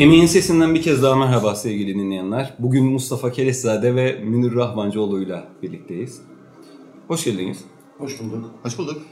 Emeğin sesinden bir kez daha merhaba sevgili dinleyenler. Bugün Mustafa Kereszade ve Münir Rahmancıoğlu'yla birlikteyiz. Hoş geldiniz. Hoş bulduk. Hoş bulduk.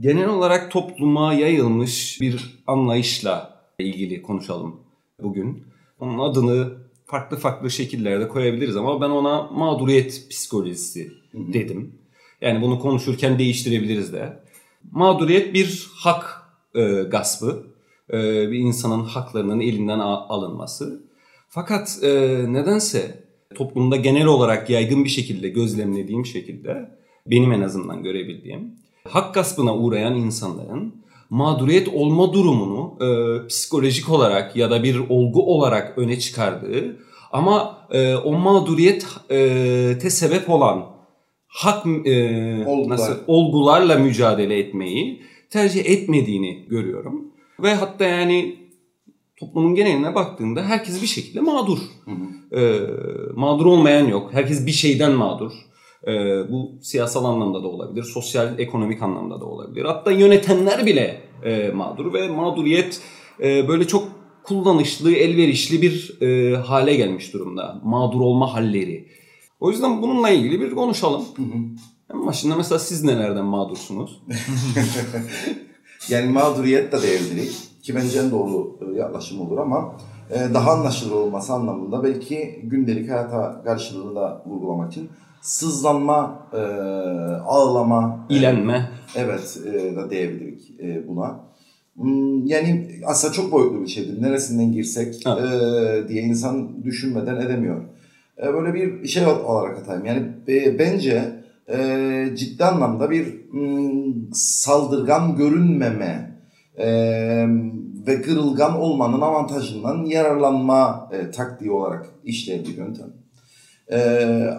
Genel olarak topluma yayılmış bir anlayışla ilgili konuşalım bugün. Onun adını farklı farklı şekillerde koyabiliriz ama ben ona mağduriyet psikolojisi dedim. Yani bunu konuşurken değiştirebiliriz de. Mağduriyet bir hak e, gaspı. E, bir insanın haklarının elinden alınması. Fakat e, nedense toplumda genel olarak yaygın bir şekilde gözlemlediğim şekilde benim en azından görebildiğim hak gaspına uğrayan insanların mağduriyet olma durumunu e, psikolojik olarak ya da bir olgu olarak öne çıkardığı ama e, o mağduriyet e, te sebep olan hak e, Olgular. nasıl olgularla mücadele etmeyi tercih etmediğini görüyorum. Ve hatta yani toplumun geneline baktığında herkes bir şekilde mağdur. E, mağdur olmayan yok. Herkes bir şeyden mağdur. E, bu siyasal anlamda da olabilir, sosyal, ekonomik anlamda da olabilir. Hatta yönetenler bile e, mağdur ve mağduriyet e, böyle çok kullanışlı, elverişli bir e, hale gelmiş durumda. Mağdur olma halleri. O yüzden bununla ilgili bir konuşalım. En başında mesela siz nelerden mağdursunuz? Yani mağduriyet de diyebiliriz. Ki bence en doğru e, yaklaşım olur ama e, daha anlaşılır olması anlamında belki gündelik hayata karşılığını da vurgulamak için sızlanma, e, ağlama, İlenme. Evet e, da diyebiliriz e, buna. Hmm, Yani aslında çok boyutlu bir şeydir. Neresinden girsek e, diye insan düşünmeden edemiyor. E, böyle bir şey olarak atayım. Yani e, bence e, ciddi anlamda bir mm, saldırgan görünmeme e, ve kırılgan olmanın avantajından yararlanma e, taktiği olarak işleyen bir yöntem. E,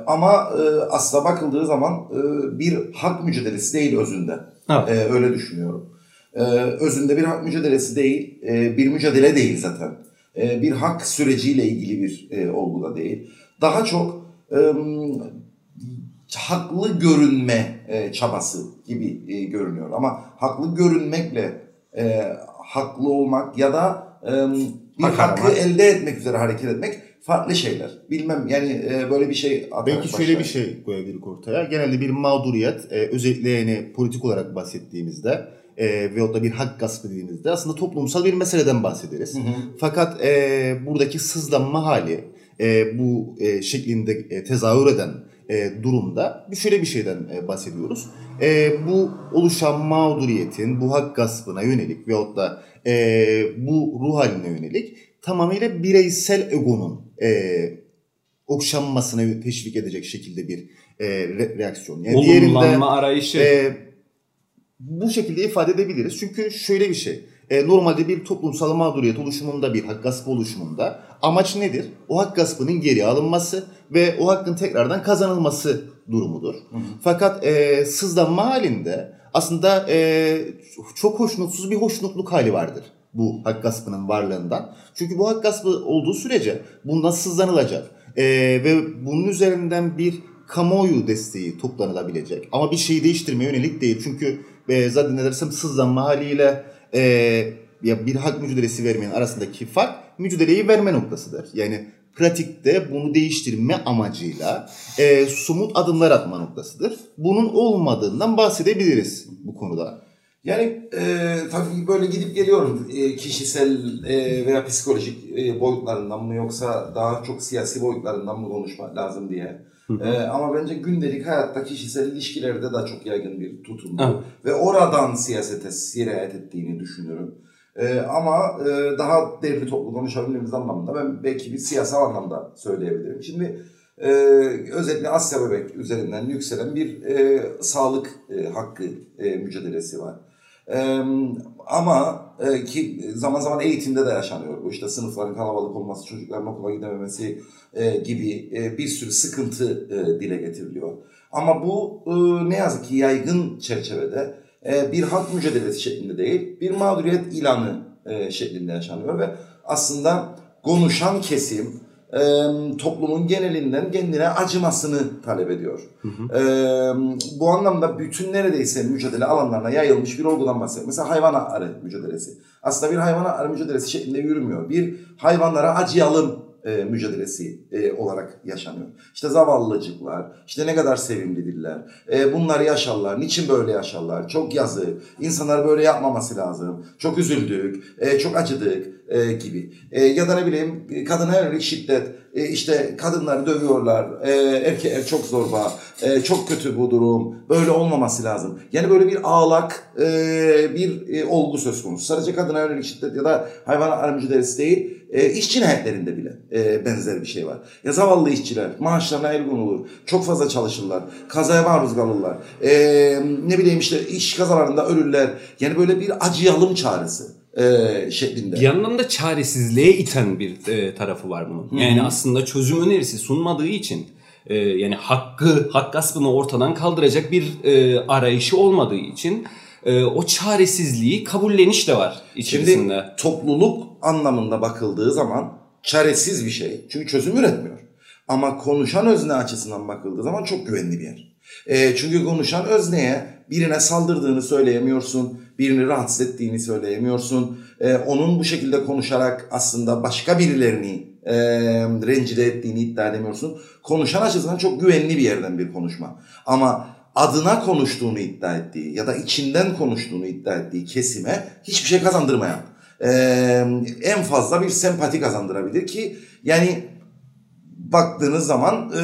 ama e, aslında bakıldığı zaman e, bir hak mücadelesi değil özünde. Evet. E, öyle düşünüyorum. E, özünde bir hak mücadelesi değil, e, bir mücadele değil zaten. E, bir hak süreciyle ilgili bir e, olgu da değil. Daha çok e, haklı görünme e, çabası gibi e, görünüyor. Ama haklı görünmekle e, haklı olmak ya da e, bir Hak hakkı aramak. elde etmek üzere hareket etmek farklı şeyler. Bilmem yani e, böyle bir şey Belki şöyle bir şey koyabiliriz ortaya. Genelde bir mağduriyet, e, özellikle yani politik olarak bahsettiğimizde e, veyahut da bir hak gaspı dediğimizde aslında toplumsal bir meseleden bahsederiz. Hı hı. Fakat e, buradaki sızlanma hali e, bu e, şeklinde e, tezahür eden e, durumda bir şöyle bir şeyden e, bahsediyoruz. E, bu oluşan mağduriyetin bu hak gaspına yönelik veyahut da e, bu ruh haline yönelik tamamıyla bireysel egonun e, okşanmasına teşvik edecek şekilde bir e, re- reaksiyon. Yani Olumlanma arayışı. e, bu şekilde ifade edebiliriz. Çünkü şöyle bir şey. E, normalde bir toplumsal mağduriyet oluşumunda, bir hak gaspı oluşumunda amaç nedir? O hak gaspının geri alınması ve o hakkın tekrardan kazanılması durumudur. Fakat e, sızlanma halinde aslında e, çok hoşnutsuz bir hoşnutluk hali vardır bu hak gaspının varlığından. Çünkü bu hak gaspı olduğu sürece bundan sızlanılacak. E, ve bunun üzerinden bir kamuoyu desteği toplanılabilecek. Ama bir şeyi değiştirmeye yönelik değil. Çünkü e, zaten edersem sızlanma haliyle e, ya bir hak mücadelesi vermenin arasındaki fark mücadeleyi verme noktasıdır. Yani pratikte bunu değiştirme amacıyla e, somut adımlar atma noktasıdır. Bunun olmadığından bahsedebiliriz bu konuda. Yani e, tabii böyle gidip geliyorum e, kişisel e, veya psikolojik e, boyutlarından mı yoksa daha çok siyasi boyutlarından mı konuşmak lazım diye. E, ama bence gündelik hayatta kişisel ilişkilerde de çok yaygın bir tutum. Evet. Ve oradan siyasete sirayet ettiğini düşünüyorum. E, ama e, daha derli toplu konuşabildiğimiz anlamda ben belki bir siyasal anlamda söyleyebilirim. Şimdi e, özellikle Asya Bebek üzerinden yükselen bir e, sağlık e, hakkı e, mücadelesi var. E, ama e, ki zaman zaman eğitimde de yaşanıyor. Bu işte sınıfların kalabalık olması, çocukların okula gidememesi e, gibi e, bir sürü sıkıntı e, dile getiriliyor. Ama bu e, ne yazık ki yaygın çerçevede e, bir hak mücadelesi şeklinde değil, bir mağduriyet ilanı e, şeklinde yaşanıyor ve aslında konuşan kesim e, toplumun genelinden kendine acımasını talep ediyor. E, bu anlamda bütün neredeyse mücadele alanlarına yayılmış bir olgudan bahsediyor. Mesela hayvan hakları mücadelesi. Aslında bir hayvan hakları mücadelesi şeklinde yürümüyor. Bir hayvanlara acıyalım e, mücadelesi e, olarak yaşanıyor. İşte zavallılıcıklar, işte ne kadar sevimlidirler, e, bunlar yaşarlar, niçin böyle yaşarlar, çok yazık, insanlar böyle yapmaması lazım, çok üzüldük, e, çok acıdık e, gibi. E, ya da ne bileyim kadına yönelik şiddet, e, işte kadınları dövüyorlar, e, erkekler çok zorba, e, çok kötü bu durum, böyle olmaması lazım. Yani böyle bir ağlak e, bir e, olgu söz konusu. Sadece kadına yönelik şiddet ya da hayvan hakları mücadelesi değil, e, iş cinayetlerinde bile e, benzer bir şey var. Ya zavallı işçiler maaşlarına el konulur. Çok fazla çalışırlar. Kazaya maruz kalırlar. E, ne bileyim işte iş kazalarında ölürler. Yani böyle bir acıyalım çağrısı e, şeklinde. Bir yandan da çaresizliğe iten bir e, tarafı var bunun. Yani aslında çözüm önerisi sunmadığı için e, yani hakkı, hak gaspını ortadan kaldıracak bir e, arayışı olmadığı için e, o çaresizliği kabulleniş de var içerisinde. Şimdi topluluk anlamında bakıldığı zaman çaresiz bir şey. Çünkü çözüm üretmiyor. Ama konuşan özne açısından bakıldığı zaman çok güvenli bir yer. E, çünkü konuşan özneye birine saldırdığını söyleyemiyorsun, birini rahatsız ettiğini söyleyemiyorsun. E, onun bu şekilde konuşarak aslında başka birilerini e, rencide ettiğini iddia edemiyorsun. Konuşan açısından çok güvenli bir yerden bir konuşma. Ama adına konuştuğunu iddia ettiği ya da içinden konuştuğunu iddia ettiği kesime hiçbir şey kazandırmayan e, en fazla bir sempati kazandırabilir ki yani baktığınız zaman e,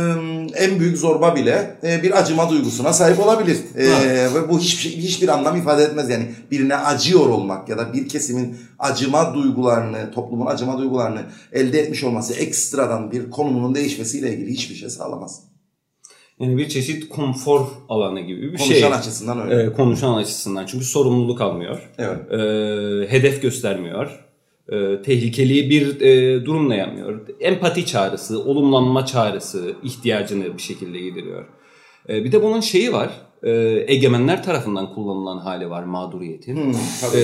en büyük zorba bile e, bir acıma duygusuna sahip olabilir. E, ve bu hiçbir şey, hiçbir anlam ifade etmez yani birine acıyor olmak ya da bir kesimin acıma duygularını, toplumun acıma duygularını elde etmiş olması ekstradan bir konumunun değişmesiyle ilgili hiçbir şey sağlamaz. Yani bir çeşit konfor alanı gibi bir Konuşan şey. Konuşan açısından öyle. Ee, konuşan açısından. Çünkü sorumluluk almıyor. Evet. Ee, hedef göstermiyor. Ee, tehlikeli bir e, durumla yapmıyor. Empati çağrısı, olumlanma çağrısı ihtiyacını bir şekilde gideriyor. Ee, bir de bunun şeyi var. E, egemenler tarafından kullanılan hali var mağduriyetin. Hmm, tabii. Ee,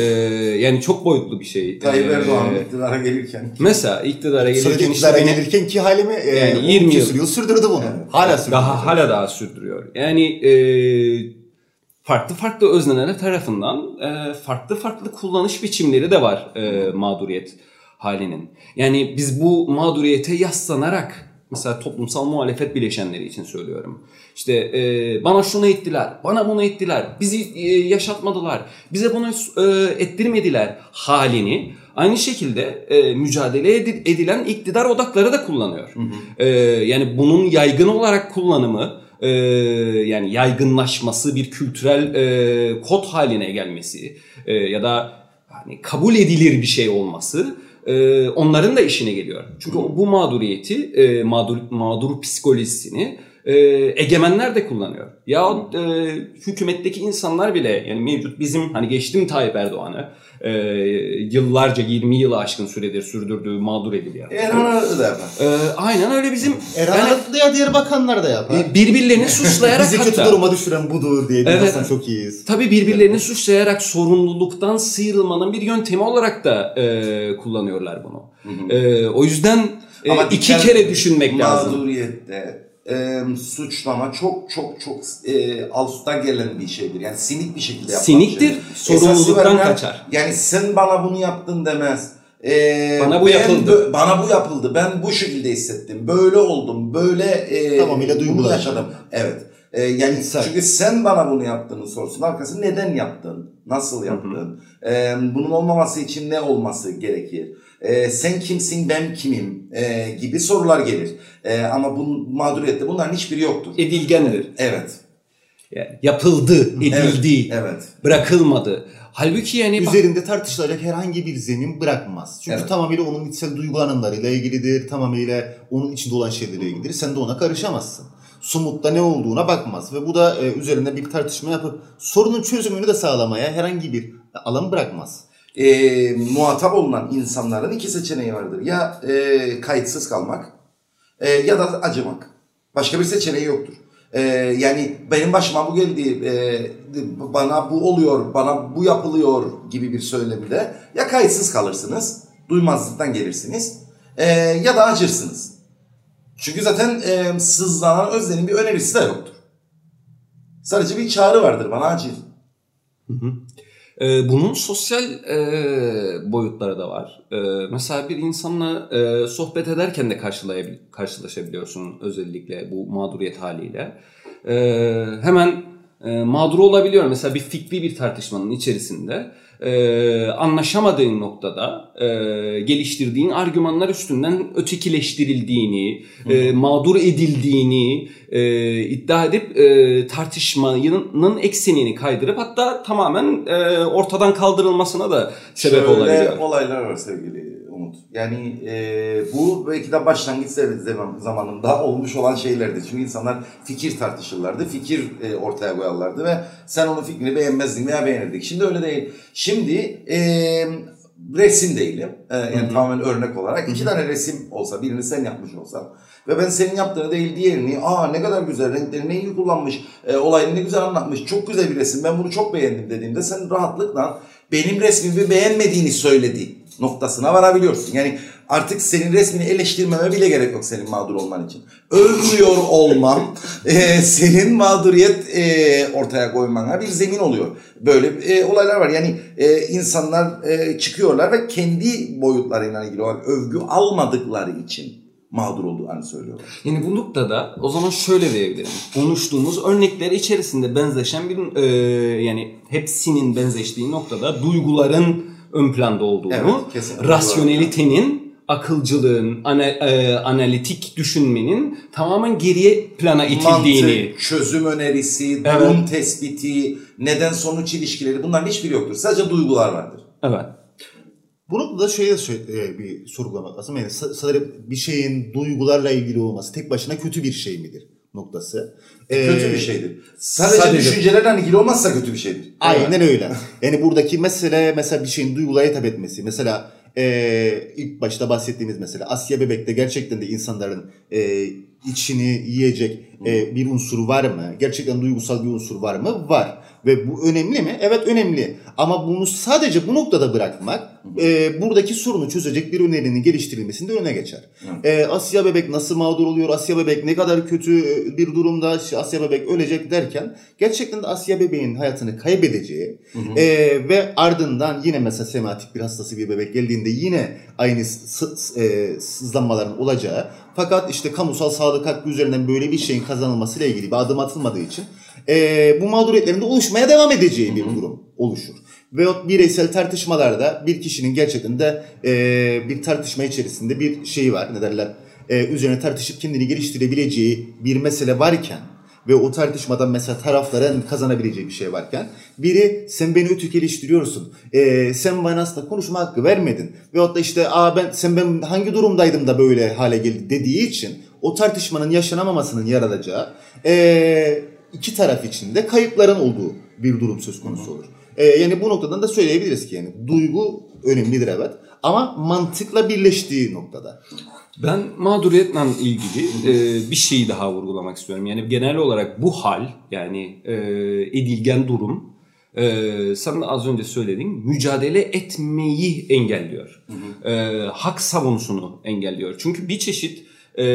yani çok boyutlu bir şey. Tayyip Ee, Erdoğan iktidara gelirken. Mesela iktidara gelirken işte iktidara gelirken ki halimi e, Yani yani 20 20 yıl. yıl sürdürdü bunu. Hala sürdürüyor. Daha hala daha sürdürüyor. Yani e, farklı farklı özneler tarafından e, farklı farklı kullanış biçimleri de var e, mağduriyet halinin. Yani biz bu mağduriyete yaslanarak mesela toplumsal muhalefet bileşenleri için söylüyorum. İşte e, bana şunu ettiler, bana bunu ettiler, bizi e, yaşatmadılar, bize bunu e, ettirmediler halini aynı şekilde e, mücadele edi- edilen iktidar odakları da kullanıyor. E, yani bunun yaygın olarak kullanımı e, yani yaygınlaşması bir kültürel e, kod haline gelmesi e, ya da hani kabul edilir bir şey olması e, onların da işine geliyor. Çünkü bu mağduriyeti e, mağdur mağdur psikolojisini e, egemenler de kullanıyor. Ya e, hükümetteki insanlar bile yani mevcut bizim hani geçtim Tayyip Erdoğan'ı e, yıllarca 20 yılı aşkın süredir sürdürdüğü mağdur ediliyor. Erhan Arı'da da yapar. E, aynen öyle bizim Erhan yani, Arıtlı ya diğer bakanlar da yapar. e, birbirlerini suçlayarak Bizi kötü hatta duruma düşüren budur diye Evet. çok iyiyiz. tabii birbirlerini suçlayarak sorumluluktan sıyrılmanın bir yöntemi olarak da e, kullanıyorlar bunu. E, o yüzden e, Ama iki kere düşünmek lazım. Mağduriyette e, suçlama çok çok çok e, altta gelen bir şeydir. Yani sinik bir şekilde yapılan Siniktir, şeydir. sorumluluktan kaçar. Yani sen bana bunu yaptın demez. E, Bana bu ben yapıldı. bana bu yapıldı. Ben bu şekilde hissettim. Böyle oldum. Böyle e, Tamamıyla duygular. yaşadım. Evet. E, yani İnsan. çünkü sen bana bunu yaptığını sorsun. Arkası neden yaptın? Nasıl yaptın? E, bunun olmaması için ne olması gerekir? E, sen kimsin ben kimim e, gibi sorular gelir. E, ama bu mağduriyette bunların hiçbiri yoktur. Edilgendir. Evet. Yani yapıldı, edildi, Evet. bırakılmadı. Halbuki yani bak- Üzerinde tartışılacak herhangi bir zemin bırakmaz. Çünkü Evet. tamamıyla onun içsel duygulanımlarıyla ilgilidir. Tamamıyla onun içinde olan şeylerle ilgilidir. Sen de ona karışamazsın. Somutta ne olduğuna bakmaz. Ve bu da e, üzerinde bir tartışma yapıp sorunun çözümünü de sağlamaya herhangi bir alan bırakmaz. e, muhatap olunan insanların iki seçeneği vardır. Ya e, kayıtsız kalmak e, ya da acımak. Başka bir seçeneği yoktur. E, yani benim başıma bu geldi, e, bana bu oluyor, bana bu yapılıyor gibi bir söylemde ya kayıtsız kalırsınız, duymazlıktan gelirsiniz e, ya da acırsınız. Çünkü zaten e, sızlanan Özden'in bir önerisi de yoktur. Sadece bir çağrı vardır bana acil. Ee, bunun sosyal e, boyutları da var. Ee, mesela bir insanla e, sohbet ederken de karşılaşabiliyorsun özellikle bu mağduriyet haliyle. Ee, hemen e, mağdur olabiliyor. Mesela bir fikri bir tartışmanın içerisinde e, anlaşamadığın noktada e, geliştirdiğin argümanlar üstünden ötekileştirildiğini, e, mağdur edildiğini e, iddia edip e, tartışmanın eksenini kaydırıp hatta tamamen e, ortadan kaldırılmasına da sebep Şöyle olabiliyor. olaylar var sevgili Umut. Yani e, bu belki de başlangıç zaman- zamanında olmuş olan şeylerdi. Çünkü insanlar fikir tartışırlardı, fikir e, ortaya koyarlardı ve sen onun fikrini beğenmezdin veya beğenirdik. Şimdi öyle değil. Şimdi e, resim değilim. E, yani tamamen örnek olarak. iki tane resim olsa, birini sen yapmış olsan ve ben senin yaptığını değil diğerini, aa ne kadar güzel, renklerini ne iyi kullanmış, e, olayını ne güzel anlatmış, çok güzel bir resim, ben bunu çok beğendim dediğimde sen rahatlıkla benim resmimi beğenmediğini söyledi noktasına varabiliyorsun. Yani artık senin resmini eleştirmeme bile gerek yok senin mağdur olman için. Övmüyor olmam e, senin mağduriyet e, ortaya koymana bir zemin oluyor. Böyle e, olaylar var. Yani e, insanlar e, çıkıyorlar ve kendi boyutlarıyla ilgili olarak övgü almadıkları için mağdur olduklarını söylüyorlar. Yani bu noktada o zaman şöyle diyebilirim. Konuştuğumuz örnekler içerisinde benzeşen bir e, yani hepsinin benzeştiği noktada duyguların ön planda olduğunu, Evet, rasyonelitenin, akılcılığın, ana, e, analitik düşünmenin tamamen geriye plana itildiğini. Mantık, çözüm önerisi, Evet. durum tespiti, neden sonuç ilişkileri bunların hiçbiri yoktur. Sadece duygular vardır. Evet. Bu noktada şeye şey- e, bir sorgulamak lazım. Yani sa- sanırım bir şeyin duygularla ilgili olması tek başına kötü bir şey midir noktası. Kötü Ee, bir şeydir. Sadece, sadece- düşüncelerle ilgili olmazsa kötü bir şeydir. Aynen öyle. Yani buradaki mesele mesela bir şeyin duygulara hitap etmesi. Mesela e, ilk başta bahsettiğimiz mesela Asya Bebek'te gerçekten de insanların e, içini yiyecek e, bir unsur var mı? Gerçekten duygusal bir unsur var mı? Var. Ve bu önemli mi? Evet önemli. Ama bunu sadece bu noktada bırakmak e, buradaki sorunu çözecek bir önerinin geliştirilmesinde öne geçer. E, Asya Bebek nasıl mağdur oluyor? Asya Bebek ne kadar kötü e, bir durumda? Asya Bebek ölecek derken gerçekten de Asya Bebeğin hayatını kaybedeceği e, ve ardından yine mesela sematik bir hastası bir bebek geldiğinde yine aynı e, sızlanmaların olacağı fakat işte kamusal sağlık hakkı üzerinden böyle bir şeyin kazanılmasıyla ilgili bir adım atılmadığı için e, bu mağduriyetlerin de oluşmaya devam edeceği bir durum oluşur. Veyahut bireysel tartışmalarda bir kişinin gerçekten de e, bir tartışma içerisinde bir şeyi var ne derler e, üzerine tartışıp kendini geliştirebileceği bir mesele varken ve o tartışmadan mesela tarafların kazanabileceği bir şey varken biri sen beni ötekileştiriyorsun. E, sen bana aslında konuşma hakkı vermedin. Veyahut da işte Aa ben sen ben hangi durumdaydım da böyle hale geldi dediği için o tartışmanın yaşanamamasının yaratacağı e, iki taraf için de kayıpların olduğu bir durum söz konusu olur. E, yani bu noktadan da söyleyebiliriz ki yani duygu önemlidir evet ama mantıkla birleştiği noktada. Ben mağduriyetle ilgili e, bir şeyi daha vurgulamak istiyorum. Yani genel olarak bu hal yani e, edilgen durum e, sen de az önce söylediğin mücadele etmeyi engelliyor. E, hak savunusunu engelliyor. Çünkü bir çeşit e,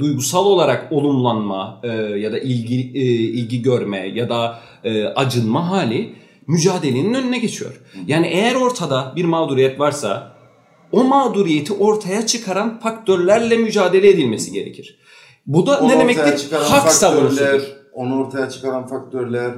duygusal olarak olumlanma e, ya da ilgi e, ilgi görme ya da e, acınma hali mücadelenin önüne geçiyor. Yani eğer ortada bir mağduriyet varsa o mağduriyeti ortaya çıkaran faktörlerle mücadele edilmesi gerekir. Bu da Onu ne demektir? Hak savunusudur. onu ortaya çıkaran faktörler,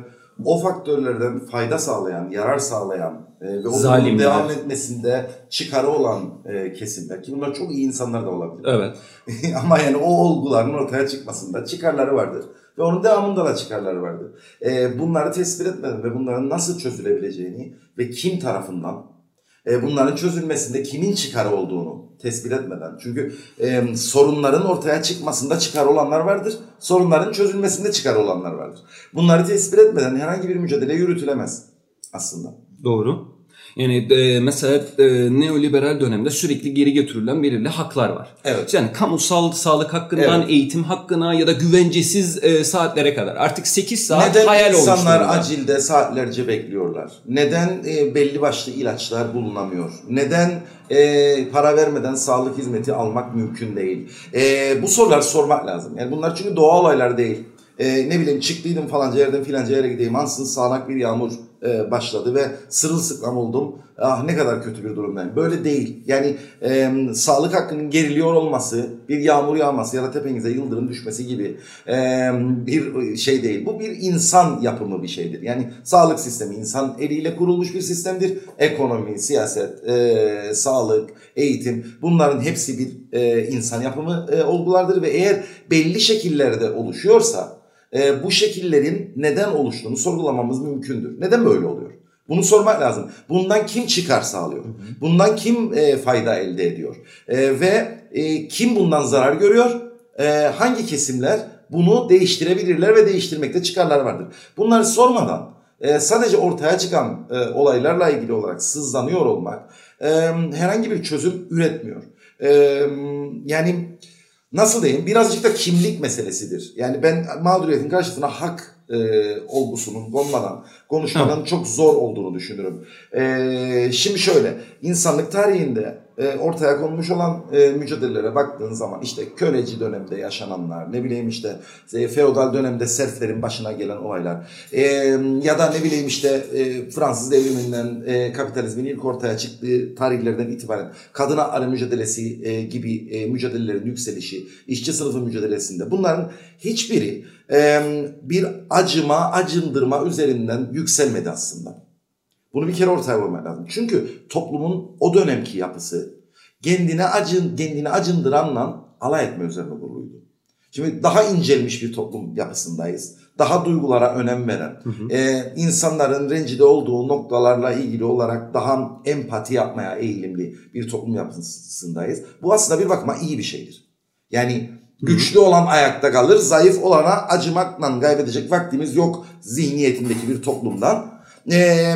o faktörlerden fayda sağlayan, yarar sağlayan e, ve o durumun Zalimler. devam etmesinde çıkarı olan e, kesimler ki bunlar çok iyi insanlar da olabilir. Evet. Ama yani o olguların ortaya çıkmasında çıkarları vardır. Ve onun devamında da çıkarları vardır. E, bunları tespit etmeden ve bunların nasıl çözülebileceğini ve kim tarafından e, bunların çözülmesinde kimin çıkarı olduğunu tespit etmeden. Çünkü e, sorunların ortaya çıkmasında çıkar olanlar vardır. Sorunların çözülmesinde çıkar olanlar vardır. Bunları tespit etmeden herhangi bir mücadele yürütülemez aslında. Doğru. Yani e, mesela e, neoliberal dönemde sürekli geri götürülen belirli haklar var. Evet. Yani kamusal sağlık hakkından Evet. eğitim hakkına ya da güvencesiz e, saatlere kadar. Artık 8 saat Neden hayal olmuş insanlar durumda. acilde saatlerce bekliyorlar? Neden e, belli başlı ilaçlar bulunamıyor? Neden e, para vermeden sağlık hizmeti almak mümkün değil? E, bu sorular sormak lazım. Yani bunlar çünkü doğa olaylar değil. E, ne bileyim çıktıydım falanca yerden filanca yere gideyim. Ansın sağanak bir yağmur e, başladı ve sırılsıklam oldum. Ah ne kadar kötü bir durumdayım. Böyle değil. Yani e, sağlık hakkının geriliyor olması, bir yağmur yağması ya da tepenize yıldırım düşmesi gibi e, bir şey değil. Bu bir insan yapımı bir şeydir. Yani sağlık sistemi insan eliyle kurulmuş bir sistemdir. Ekonomi, siyaset, e, sağlık, eğitim bunların hepsi bir e, insan yapımı e, olgulardır ve eğer belli şekillerde oluşuyorsa e, bu şekillerin neden oluştuğunu sorgulamamız mümkündür. Neden böyle oluyor? Bunu sormak lazım. Bundan kim çıkar sağlıyor? Bundan kim e, fayda elde ediyor? E, ve e, kim bundan zarar görüyor? E, hangi kesimler bunu değiştirebilirler ve değiştirmekte çıkarlar vardır. Bunları sormadan e, sadece ortaya çıkan e, olaylarla ilgili olarak sızlanıyor olmak e, herhangi bir çözüm üretmiyor. E, yani nasıl diyeyim birazcık da kimlik meselesidir. Yani ben mağduriyetin karşısına hak e, olgusunun konmadan konuşmanın çok zor olduğunu düşünürüm. E, şimdi şöyle insanlık tarihinde e, ortaya konmuş olan e, mücadelelere baktığın zaman işte köleci dönemde yaşananlar ne bileyim işte e, feodal dönemde serflerin başına gelen olaylar ya da ne bileyim işte Fransız devriminden kapitalizmin ilk ortaya çıktığı tarihlerden itibaren kadına arı mücadelesi gibi mücadelelerin yükselişi, işçi sınıfı mücadelesinde bunların hiçbiri e, bir acıma, acındırma üzerinden yükselmedi aslında. Bunu bir kere ortaya koymak lazım. Çünkü toplumun o dönemki yapısı kendine acın kendini acındıranla alay etme üzerine kuruluydu. Şimdi daha incelmiş bir toplum yapısındayız. Daha duygulara önem veren, e, insanların rencide olduğu noktalarla ilgili olarak daha empati yapmaya eğilimli bir toplum yapısındayız. Bu aslında bir bakıma iyi bir şeydir. Yani güçlü olan ayakta kalır, zayıf olana acımakla kaybedecek vaktimiz yok zihniyetindeki bir toplumdan. E,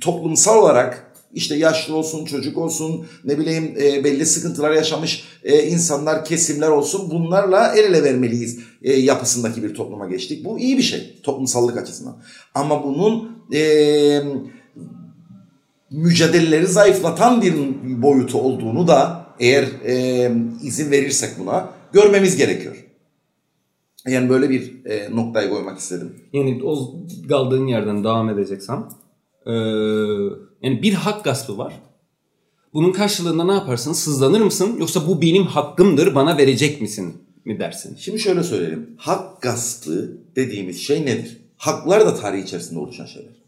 toplumsal olarak işte yaşlı olsun, çocuk olsun, ne bileyim e, belli sıkıntılar yaşamış e, insanlar, kesimler olsun bunlarla el ele vermeliyiz e, yapısındaki bir topluma geçtik. Bu iyi bir şey toplumsallık açısından. Ama bunun e, mücadeleleri zayıflatan bir boyutu olduğunu da eğer e, izin verirsek buna görmemiz gerekiyor. Yani böyle bir e, noktayı koymak istedim. Yani o kaldığın yerden devam edeceksem. Ee, yani bir hak gaspı var. Bunun karşılığında ne yaparsın? Sızlanır mısın? Yoksa bu benim hakkımdır bana verecek misin mi dersin? Şimdi şöyle söyleyelim. Hak gaspı dediğimiz şey nedir? Haklar da tarih içerisinde oluşan şeyler.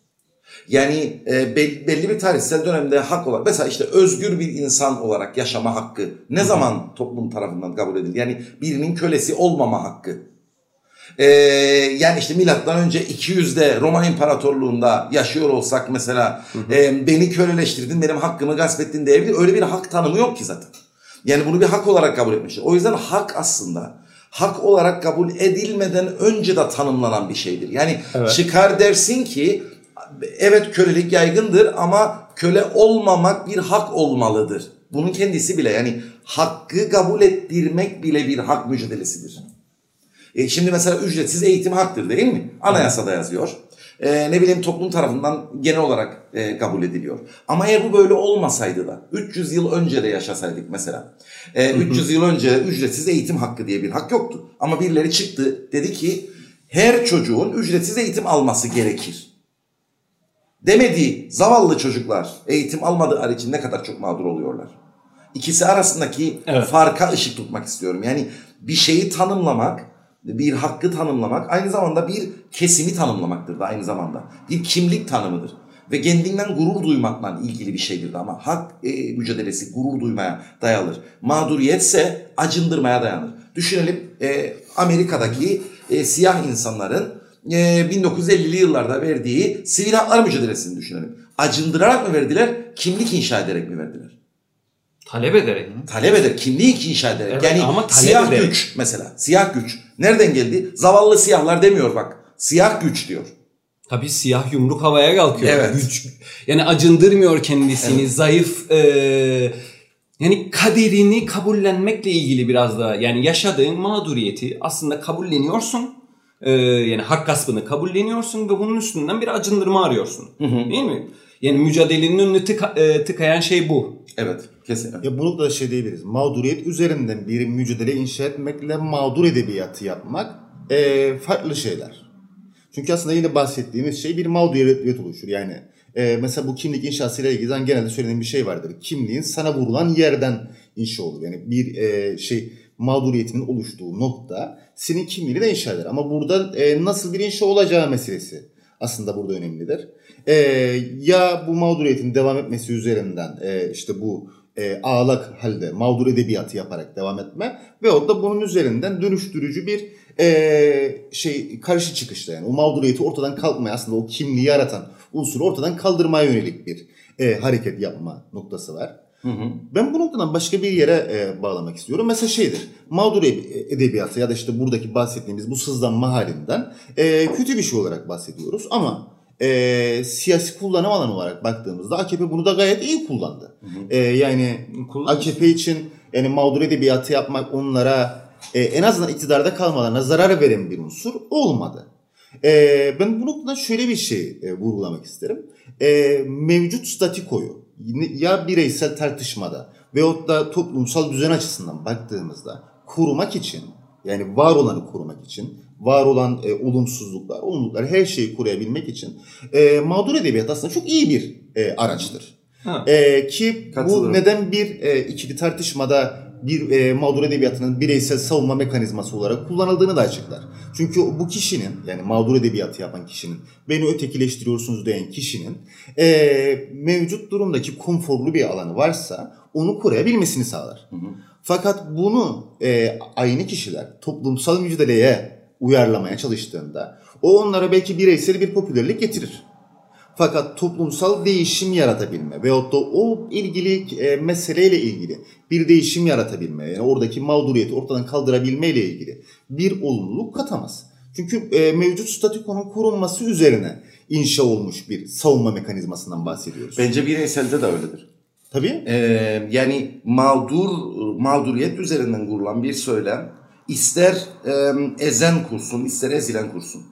Yani e, belli, belli bir tarihsel dönemde hak olarak mesela işte özgür bir insan olarak yaşama hakkı ne zaman toplum tarafından kabul edilir? Yani birinin kölesi olmama hakkı. Ee, yani işte milattan önce 200'de Roma İmparatorluğu'nda yaşıyor olsak mesela e, beni köleleştirdin benim hakkımı gasp ettin diyebilir. Öyle bir hak tanımı yok ki zaten. Yani bunu bir hak olarak kabul etmişler. O yüzden hak aslında hak olarak kabul edilmeden önce de tanımlanan bir şeydir. Yani Evet. çıkar dersin ki evet kölelik yaygındır ama köle olmamak bir hak olmalıdır. Bunun kendisi bile yani hakkı kabul ettirmek bile bir hak mücadelesidir. E, şimdi mesela ücretsiz eğitim haktır değil mi? Anayasada yazıyor. E, ne bileyim toplum tarafından genel olarak e, kabul ediliyor. Ama eğer bu böyle olmasaydı da 300 yıl önce de yaşasaydık mesela. E, 300 yıl önce ücretsiz eğitim hakkı diye bir hak yoktu. Ama birileri çıktı dedi ki her çocuğun ücretsiz eğitim alması gerekir. Demediği zavallı çocuklar eğitim almadıkları için ne kadar çok mağdur oluyorlar. İkisi arasındaki Evet. farka ışık tutmak istiyorum. Yani bir şeyi tanımlamak, bir hakkı tanımlamak aynı zamanda bir kesimi tanımlamaktır da aynı zamanda. Bir kimlik tanımıdır. Ve kendinden gurur duymakla ilgili bir şeydir de ama hak e, mücadelesi gurur duymaya dayanır. Mağduriyetse acındırmaya dayanır. Düşünelim e, Amerika'daki e, siyah insanların e, 1950'li yıllarda verdiği sivil haklar mücadelesini düşünelim. Acındırarak mı verdiler, kimlik inşa ederek mi verdiler? Talep ederek. Talep eder. Kimliği inşa ederek. Evet, yani ama siyah ederek. güç mesela. Siyah güç. Nereden geldi? Zavallı siyahlar demiyor bak. Siyah güç diyor. Tabii siyah yumruk havaya kalkıyor. Evet. Güç, yani acındırmıyor kendisini. Zayıf e, yani kaderini kabullenmekle ilgili biraz da yani yaşadığın mağduriyeti aslında kabulleniyorsun. E, yani hak gaspını kabulleniyorsun ve bunun üstünden bir acındırma arıyorsun. Değil mi? Yani mücadelenin önünü tıka- e, tıkayan şey bu. Evet kesinlikle. Ya bu noktada şey diyebiliriz. Mağduriyet üzerinden bir mücadele inşa etmekle mağdur edebiyatı yapmak eee, farklı şeyler. Çünkü aslında yine bahsettiğimiz şey bir mağduriyet oluşur. Yani eee, mesela bu kimlik inşasıyla ilgili genelde söylediğim bir şey vardır. Kimliğin sana vurulan yerden inşa olur. Yani bir eee, şey mağduriyetinin oluştuğu nokta senin kimliğini de inşa eder. Ama burada eee, nasıl bir inşa olacağı meselesi aslında burada önemlidir. Eee, ya bu mağduriyetin devam etmesi üzerinden eee, işte bu e, ağlak halde mağdur edebiyatı yaparak devam etme veyahut da bunun üzerinden dönüştürücü bir e, şey karşı çıkışla yani o mağduriyeti ortadan kalkmaya aslında o kimliği yaratan unsuru ortadan kaldırmaya yönelik bir e, hareket yapma noktası var. Ben bu noktadan başka bir yere e, bağlamak istiyorum. Mesela şeydir, mağdur ed- edebiyatı ya da işte buradaki bahsettiğimiz bu sızlanma halinden e, kötü bir şey olarak bahsediyoruz. Ama e, siyasi kullanım alanı olarak baktığımızda AKP bunu da gayet iyi kullandı. E, yani Kullanmış. AKP için yani mağdur edebiyatı yapmak onlara e, en azından iktidarda kalmalarına zarar veren bir unsur olmadı. E, ben bu noktada şöyle bir şey e, vurgulamak isterim. E, mevcut statikoyu ya bireysel tartışmada veyahut da toplumsal düzen açısından baktığımızda korumak için yani var olanı korumak için var olan e, olumsuzluklar, olumluluklar her şeyi koruyabilmek için e, mağdur edebiyat aslında çok iyi bir e, araçtır. Ha. E, ki bu neden bir e, ikili tartışmada bir e, mağdur edebiyatının bireysel savunma mekanizması olarak kullanıldığını da açıklar. Çünkü bu kişinin yani mağdur edebiyatı yapan kişinin beni ötekileştiriyorsunuz diyen kişinin e, mevcut durumdaki konforlu bir alanı varsa onu koruyabilmesini sağlar. Fakat bunu e, aynı kişiler toplumsal mücadeleye uyarlamaya çalıştığında o onlara belki bireysel bir popülerlik getirir. Fakat toplumsal değişim yaratabilme veyahut da o ilgili e, meseleyle ilgili bir değişim yaratabilme, yani oradaki mağduriyeti ortadan kaldırabilme ile ilgili bir olumluluk katamaz. Çünkü e, mevcut statükonun korunması üzerine inşa olmuş bir savunma mekanizmasından bahsediyoruz. Bence bireyselde de öyledir. Tabii. Ee, yani mağdur mağduriyet üzerinden kurulan bir söylem ister e, ezen kursun ister ezilen kursun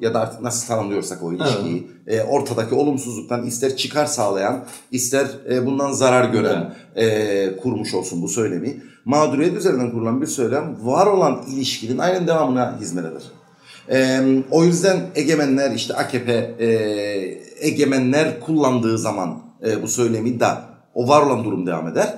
ya da artık nasıl tanımlıyorsak o ilişkiyi e, ortadaki olumsuzluktan ister çıkar sağlayan ister e, bundan zarar gören e, kurmuş olsun bu söylemi mağduriyet üzerinden kurulan bir söylem var olan ilişkinin aynen devamına hizmet eder. Ee, o yüzden egemenler işte AKP e, egemenler kullandığı zaman e, bu söylemi de o var olan durum devam eder.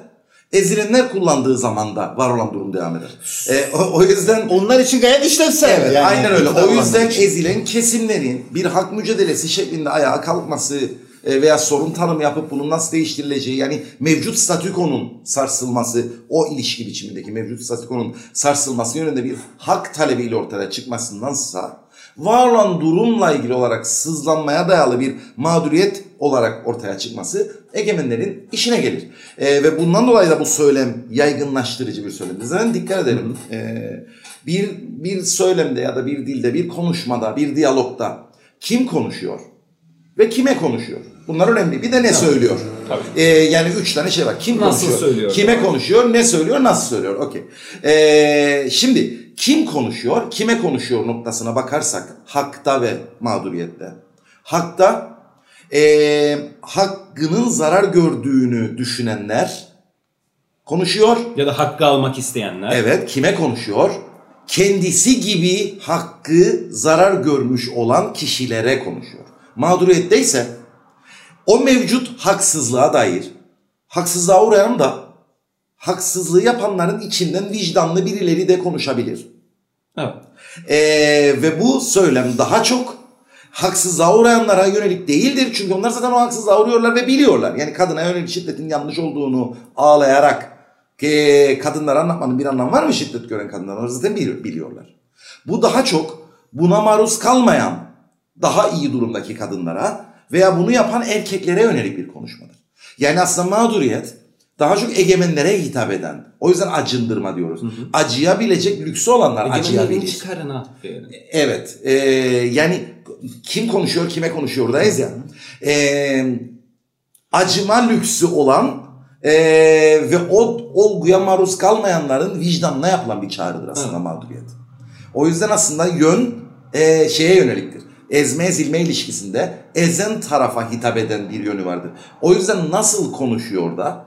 Ezilenler kullandığı zaman da var olan durum devam eder. E, o, o yüzden Onlar için gayet işlevsel. Evet yani aynen öyle. O yüzden için. ezilen kesimlerin bir hak mücadelesi şeklinde ayağa kalkması e, veya sorun tanımı yapıp bunun nasıl değiştirileceği yani mevcut statükonun sarsılması o ilişki biçimindeki mevcut statükonun sarsılması yönünde bir hak talebiyle ortaya çıkmasındansa var olan durumla ilgili olarak sızlanmaya dayalı bir mağduriyet olarak ortaya çıkması egemenlerin işine gelir. E, ve bundan dolayı da bu söylem yaygınlaştırıcı bir söylemdir. Zaten dikkat edelim. E, bir, bir söylemde ya da bir dilde, bir konuşmada, bir diyalogda kim konuşuyor ve kime konuşuyor? Bunlar önemli. Bir de ne söylüyor? Tabii. E, yani üç tane şey var. Kim Nasıl konuşuyor? söylüyor? Kime konuşuyor? Ne söylüyor? Nasıl söylüyor? Okey. E, şimdi kim konuşuyor? Kime konuşuyor noktasına bakarsak hakta ve mağduriyette. Hakta e, hakkının zarar gördüğünü düşünenler konuşuyor. Ya da hakkı almak isteyenler. Evet kime konuşuyor? Kendisi gibi hakkı zarar görmüş olan kişilere konuşuyor. Mağduriyette ise o mevcut haksızlığa dair haksızlığa uğrayan da haksızlığı yapanların içinden vicdanlı birileri de konuşabilir. Evet. Ee, ve bu söylem daha çok haksızlığa uğrayanlara yönelik değildir. Çünkü onlar zaten o haksızlığa uğruyorlar ve biliyorlar. Yani kadına yönelik şiddetin yanlış olduğunu ağlayarak e, kadınlara anlatmanın bir anlamı var mı şiddet gören kadınlar? Onlar zaten bili- biliyorlar. Bu daha çok buna maruz kalmayan daha iyi durumdaki kadınlara veya bunu yapan erkeklere yönelik bir konuşmadır. Yani aslında mağduriyet daha çok egemenlere hitap eden. O yüzden acındırma diyoruz. Acıyabilecek lüksü olanlar Egemenlerin acıyabilir. çıkarına. yani. Evet. e, yani kim konuşuyor kime konuşuyordayız ya. E, acıma lüksü olan e, ve o olguya maruz kalmayanların vicdanına yapılan bir çağrıdır aslında mağduriyet. O yüzden aslında yön e, şeye yöneliktir. Ezme ezilme ilişkisinde ezen tarafa hitap eden bir yönü vardır. O yüzden nasıl konuşuyor da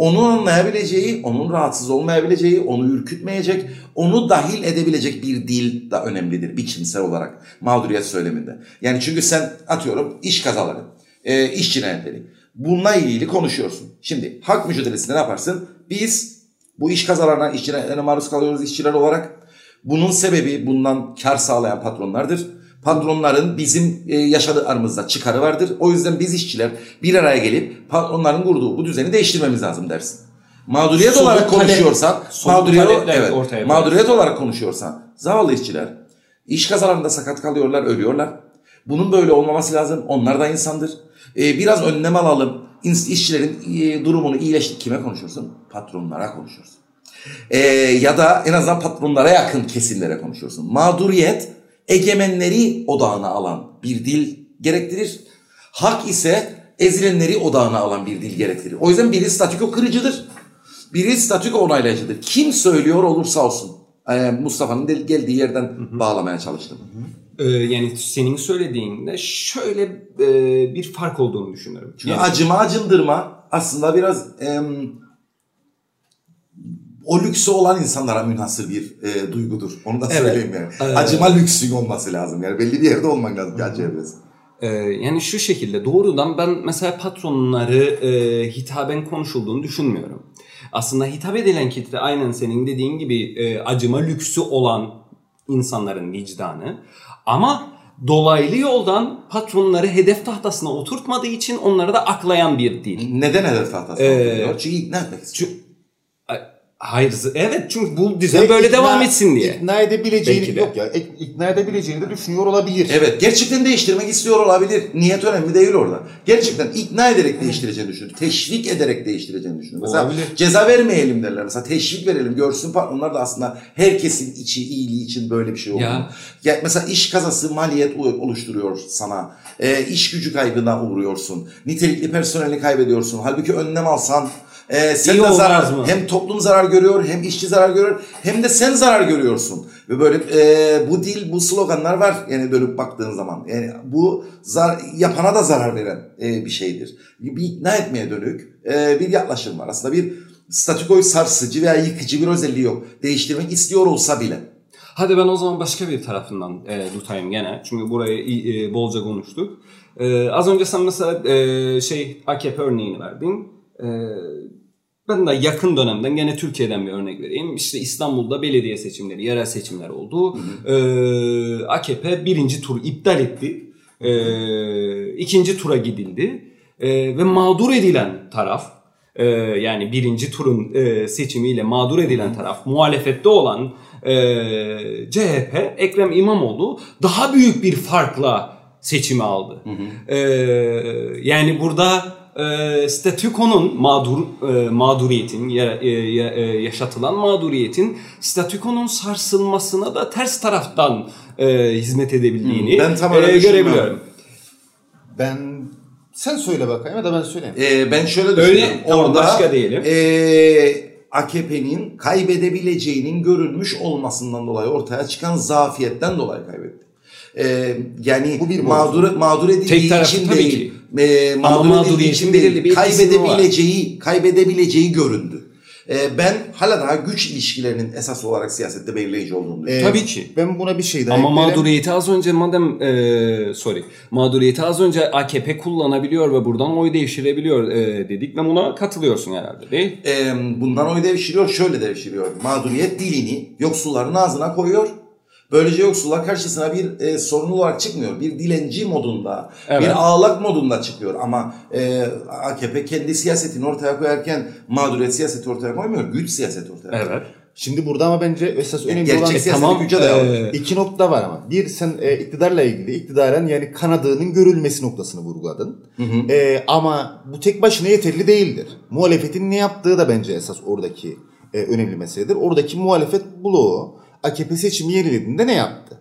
onu anlayabileceği, onun rahatsız olmayabileceği, onu ürkütmeyecek, onu dahil edebilecek bir dil de önemlidir biçimsel olarak mağduriyet söyleminde. Yani çünkü sen atıyorum iş kazaları, e, iş cinayetleri bununla ilgili konuşuyorsun. Şimdi hak mücadelesinde ne yaparsın? Biz bu iş kazalarına, iş cinayetlerine maruz kalıyoruz işçiler olarak. Bunun sebebi bundan kar sağlayan patronlardır. Patronların bizim e, yaşadıklarımızda çıkarı vardır. O yüzden biz işçiler bir araya gelip patronların kurduğu bu düzeni değiştirmemiz lazım dersin. Mağduriyet Somut olarak konuşuyorsan, mağduriyet, evet, ortaya mağduriyet olarak konuşuyorsan, zavallı işçiler iş kazalarında sakat kalıyorlar, ölüyorlar. Bunun böyle olmaması lazım. Onlar da insandır. Ee, biraz önlem alalım. İşçilerin e, durumunu iyileştir. Kime konuşuyorsun? Patronlara konuşuyorsun. Ee, ya da en azından patronlara yakın kesimlere konuşuyorsun. Mağduriyet egemenleri odağına alan bir dil gerektirir. Hak ise ezilenleri odağına alan bir dil gerektirir. O yüzden biri statüko kırıcıdır. Biri statüko onaylayıcıdır. Kim söylüyor olursa olsun. Ee, Mustafa'nın geldiği yerden bağlamaya çalıştım. Ee, yani senin söylediğinde şöyle e, bir fark olduğunu düşünüyorum. Çünkü Yani- acıma acındırma aslında biraz o lüksü olan insanlara münhasır bir e, duygudur. Onu da Evet. söyleyeyim yani. Evet. Acıma lüksün olması lazım. Yani belli bir yerde olman lazım ki acı evresi. Ee, yani şu şekilde doğrudan ben mesela patronları e, hitaben konuşulduğunu düşünmüyorum. Aslında hitap edilen kitle aynen senin dediğin gibi e, acıma lüksü olan insanların vicdanı. Ama dolaylı yoldan patronları hedef tahtasına oturtmadığı için onları da aklayan bir dil. Neden hedef tahtası Ee, oluyor? Çünkü ikna etmek istiyor. Hayır evet çünkü bu düzen böyle ikna- devam etsin diye. İkna edebileceğini Belki de. yok ya. ik- ikna edebileceğini de düşünüyor olabilir. Evet gerçekten değiştirmek istiyor olabilir. Niyet önemli değil orada. Gerçekten ikna ederek değiştireceğini düşünüyor. Teşvik ederek değiştireceğini düşünüyor. Mesela Olabilir. ceza vermeyelim derler. Mesela teşvik verelim görsün patronlar da aslında herkesin içi iyiliği için böyle bir şey olduğunu. Ya. Ya. mesela iş kazası maliyet oluşturuyor sana. Ee, iş gücü kaybına uğruyorsun. Nitelikli personeli kaybediyorsun. Halbuki önlem alsan e, sen İyi de zarar mı? hem toplum zarar görüyor hem işçi zarar görüyor hem de sen zarar görüyorsun. Ve böyle e, bu dil bu sloganlar var yani dönüp baktığın zaman. Yani bu zar, yapana da zarar veren e, bir şeydir. Bir, bir ikna etmeye dönük e, bir yaklaşım var. Aslında bir statükoyu sarsıcı veya yıkıcı bir özelliği yok. Değiştirmek istiyor olsa bile. Hadi ben o zaman başka bir tarafından e, tutayım gene. Çünkü burayı e, bolca konuştuk. E, az önce sen mesela e, şey AKP örneğini verdin. E, ben de yakın dönemden gene Türkiye'den bir örnek vereyim. İşte İstanbul'da belediye seçimleri, yerel seçimler oldu. E, AKP birinci turu iptal etti. E, ikinci tura gidildi. E, ve mağdur edilen taraf e, yani birinci turun e, seçimiyle mağdur edilen taraf muhalefette olan e, CHP Ekrem İmamoğlu daha büyük bir farkla seçimi aldı. E, yani burada e, statükonun mağdur e, mağduriyetin ya- e, ya- e, yaşatılan mağduriyetin statükonun sarsılmasına da ters taraftan e, hizmet edebildiğini Ben tam öyle e, görebiliyorum. Ben sen söyle bakayım ya da ben söyleyeyim. E, ben şöyle Öyle, düşünüyorum. tamam, Orada başka diyelim. e, AKP'nin kaybedebileceğinin görülmüş olmasından dolayı ortaya çıkan zafiyetten dolayı kaybetti. E, yani Bu bir mağdur mağdur edildiği için tabii değil. ki. E, mağdur edildiği için belirli değil. bir. Kaybedebileceği, kaybedebileceği göründü. E, ben hala daha güç ilişkilerinin esas olarak siyasette belirleyici olduğunu düşünüyorum. Ee, Tabii ki. Ben buna bir şey daha Ama eklerim. mağduriyeti az önce madem e, sorry mağduriyeti az önce AKP kullanabiliyor ve buradan oy devşirebiliyor e, dedik ve buna katılıyorsun herhalde değil? e, bundan oy devşiriyor, şöyle devşiriyor. Mağduriyet dilini yoksulların ağzına koyuyor. Böylece yoksullar karşısına bir e, sorun olarak çıkmıyor. Bir dilenci modunda, Evet. bir ağlak modunda çıkıyor. Ama e, AKP kendi siyasetini ortaya koyarken mağduriyet siyaseti ortaya koymuyor. Güç siyaseti ortaya koyuyor. Evet. Şimdi burada ama bence esas önemli Gerçek olan tamam, güce dayalı. e, iki nokta var ama. Bir sen e, iktidarla ilgili iktidaren yani kanadığının görülmesi noktasını vurguladın. E, ama bu tek başına yeterli değildir. Muhalefetin ne yaptığı da bence esas oradaki e, önemli meseledir. Oradaki muhalefet bloğu AKP seçimi yenilediğinde ne yaptı?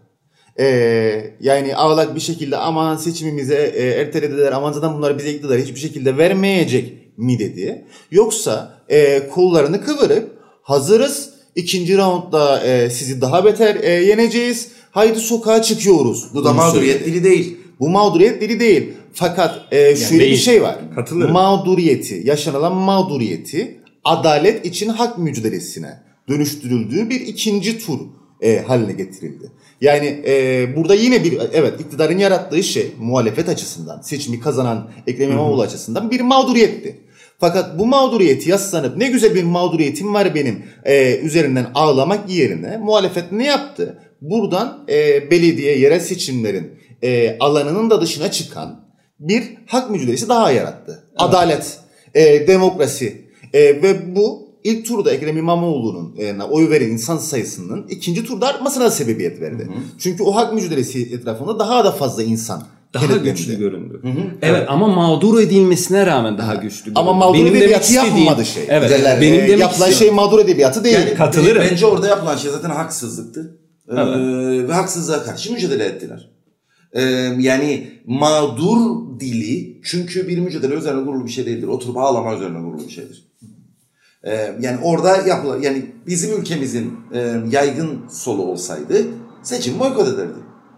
e, yani ağlak bir şekilde aman seçimimize e, ertelediler aman zaten bunlar bize iktidar hiçbir şekilde vermeyecek mi dedi. Yoksa e, kollarını kıvırıp hazırız ikinci roundda e, sizi daha beter e, yeneceğiz. Haydi sokağa çıkıyoruz. Bu da mağduriyet dili değil. Bu mağduriyet dili değil. Fakat e, şöyle bir değil. şey var. Katılırım. Mağduriyeti, yaşanılan mağduriyeti adalet için hak mücadelesine dönüştürüldüğü bir ikinci tur e, haline getirildi. Yani e, burada yine bir evet iktidarın yarattığı şey muhalefet açısından seçimi kazanan Ekrem İmamoğlu açısından bir mağduriyetti. Fakat bu mağduriyeti yaslanıp ne güzel bir mağduriyetim var benim e, üzerinden ağlamak yerine muhalefet ne yaptı? Buradan e, belediye yerel seçimlerin e, alanının da dışına çıkan bir hak mücadelesi daha yarattı. Adalet, e, demokrasi e, ve bu ilk turda Ekrem İmamoğlu'nun e, oy veren insan sayısının ikinci turda artmasına sebebiyet verdi. Çünkü o hak mücadelesi etrafında daha da fazla insan Daha güçlü göründü. Evet ama mağdur edilmesine rağmen daha güçlü. Ama göründü. mağdur Benim edebiyatı istediğim- yapmadı şey. Evet. Derler, benim e, demek yapılan şey istediğim- mağdur edebiyatı değil. Yani Katılırım. Bence orada yapılan şey zaten haksızlıktı. Ee, ve haksızlığa karşı mücadele ettiler. Ee, yani mağdur dili çünkü bir mücadele üzerine kurulu bir şey değildir. Oturup ağlama üzerine kurulu bir şeydir. Ee, yani orada yapılan yani bizim ülkemizin e, yaygın solu olsaydı seçim boykot ederdi.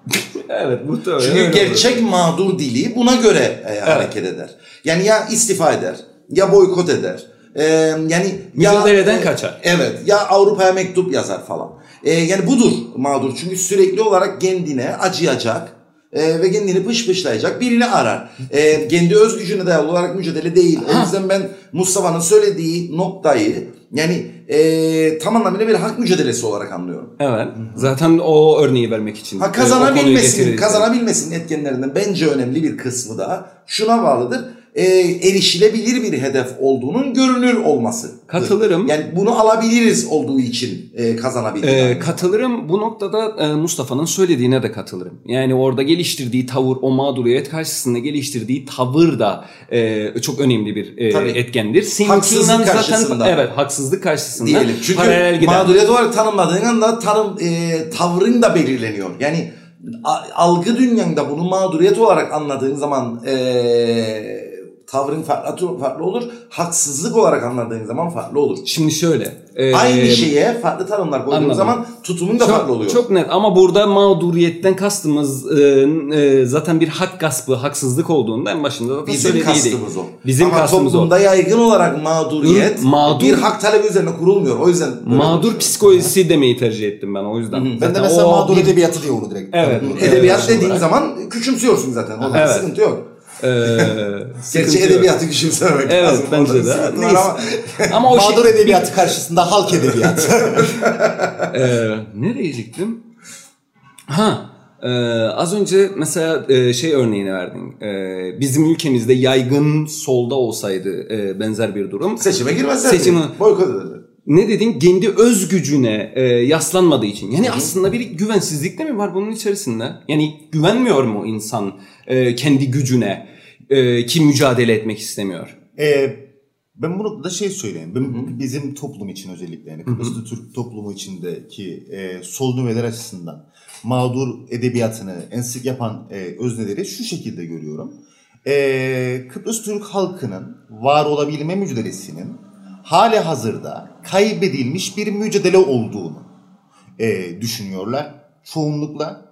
Evet muhtemelen. Çünkü gerçek mağdur dili buna göre e, hareket eder. Yani ya istifa eder ya boykot eder. E, yani Mücadeleden ya, kaçar. Evet ya Avrupa'ya mektup yazar falan. E, yani budur mağdur. Çünkü sürekli olarak kendine acıyacak e, ve kendini pışpışlayacak birini arar. E, kendi öz gücüne dayalı olarak mücadele değil. O yüzden ben Mustafa'nın söylediği noktayı yani e, tam anlamıyla bir hak mücadelesi olarak anlıyorum. Evet. Zaten o örneği vermek için. Ha e, kazanabilmesinin, kazanabilmesinin etkenlerinden bence önemli bir kısmı da şuna bağlıdır. E, erişilebilir bir hedef olduğunun görünür olması. Katılırım. Yani bunu alabiliriz olduğu için e, kazanabildik. Ee, katılırım. Bu noktada e, Mustafa'nın söylediğine de katılırım. Yani orada geliştirdiği tavır, o mağduriyet karşısında geliştirdiği tavır da e, çok önemli bir e, Tabii. etkendir. Seninkiyle Haksızlık zaten karşısında. evet haksızlık karşısında diyelim. Çünkü paralel giden. mağduriyet olarak tanımladığın anda tanım e, tavrın da belirleniyor. Yani algı dünyanda bunu mağduriyet olarak anladığın zaman e, tavrın farklı, farklı olur. Haksızlık olarak anladığın zaman farklı olur. Şimdi şöyle. e, Aynı şeye farklı tanımlar koyduğun anladım. zaman tutumun da çok, farklı oluyor. Çok net ama burada mağduriyetten kastımız e, e, zaten bir hak gaspı, haksızlık olduğunda en başında zaten Bizim kastımız o. Bizim Ama kastımız o. toplumda yaygın olarak mağduriyet Hı, mağdur- bir hak talebi üzerine kurulmuyor. O yüzden Mağdur psikolojisi demeyi tercih ettim ben o yüzden. Ben de Zaten mesela o mağdur bir- edebiyatı diye onu direkt. Evet. Edebiyat Evet, dediğin olarak. zaman küçümsüyorsun zaten. Orada Evet. sıkıntı yok. Ee, Gerçi edebiyatı küçümsememek Evet, lazım. bence de. Ama Ama o Mağdur şey, edebiyatı karşısında halk edebiyatı. Ee, nereye gittim? Ha, e, az önce mesela e, şey örneğini verdin. E, bizim ülkemizde yaygın solda olsaydı e, benzer bir durum. seçime girmezler. Seçimi- Boykot ederler. Ne dedin? Kendi öz gücüne e, yaslanmadığı için. Yani aslında bir güvensizlik de mi var bunun içerisinde? Yani güvenmiyor mu insan e, kendi gücüne e, ki mücadele etmek istemiyor? Ee, ben bu noktada şey söyleyeyim. Ben, bizim toplum için özellikle yani Kıbrıs'ta Türk toplumu içindeki e, sol nüveler açısından mağdur edebiyatını en sık yapan e, özneleri şu şekilde görüyorum. E, Kıbrıs Türk halkının var olabilme mücadelesinin hali hazırda kaybedilmiş bir mücadele olduğunu e, düşünüyorlar çoğunlukla.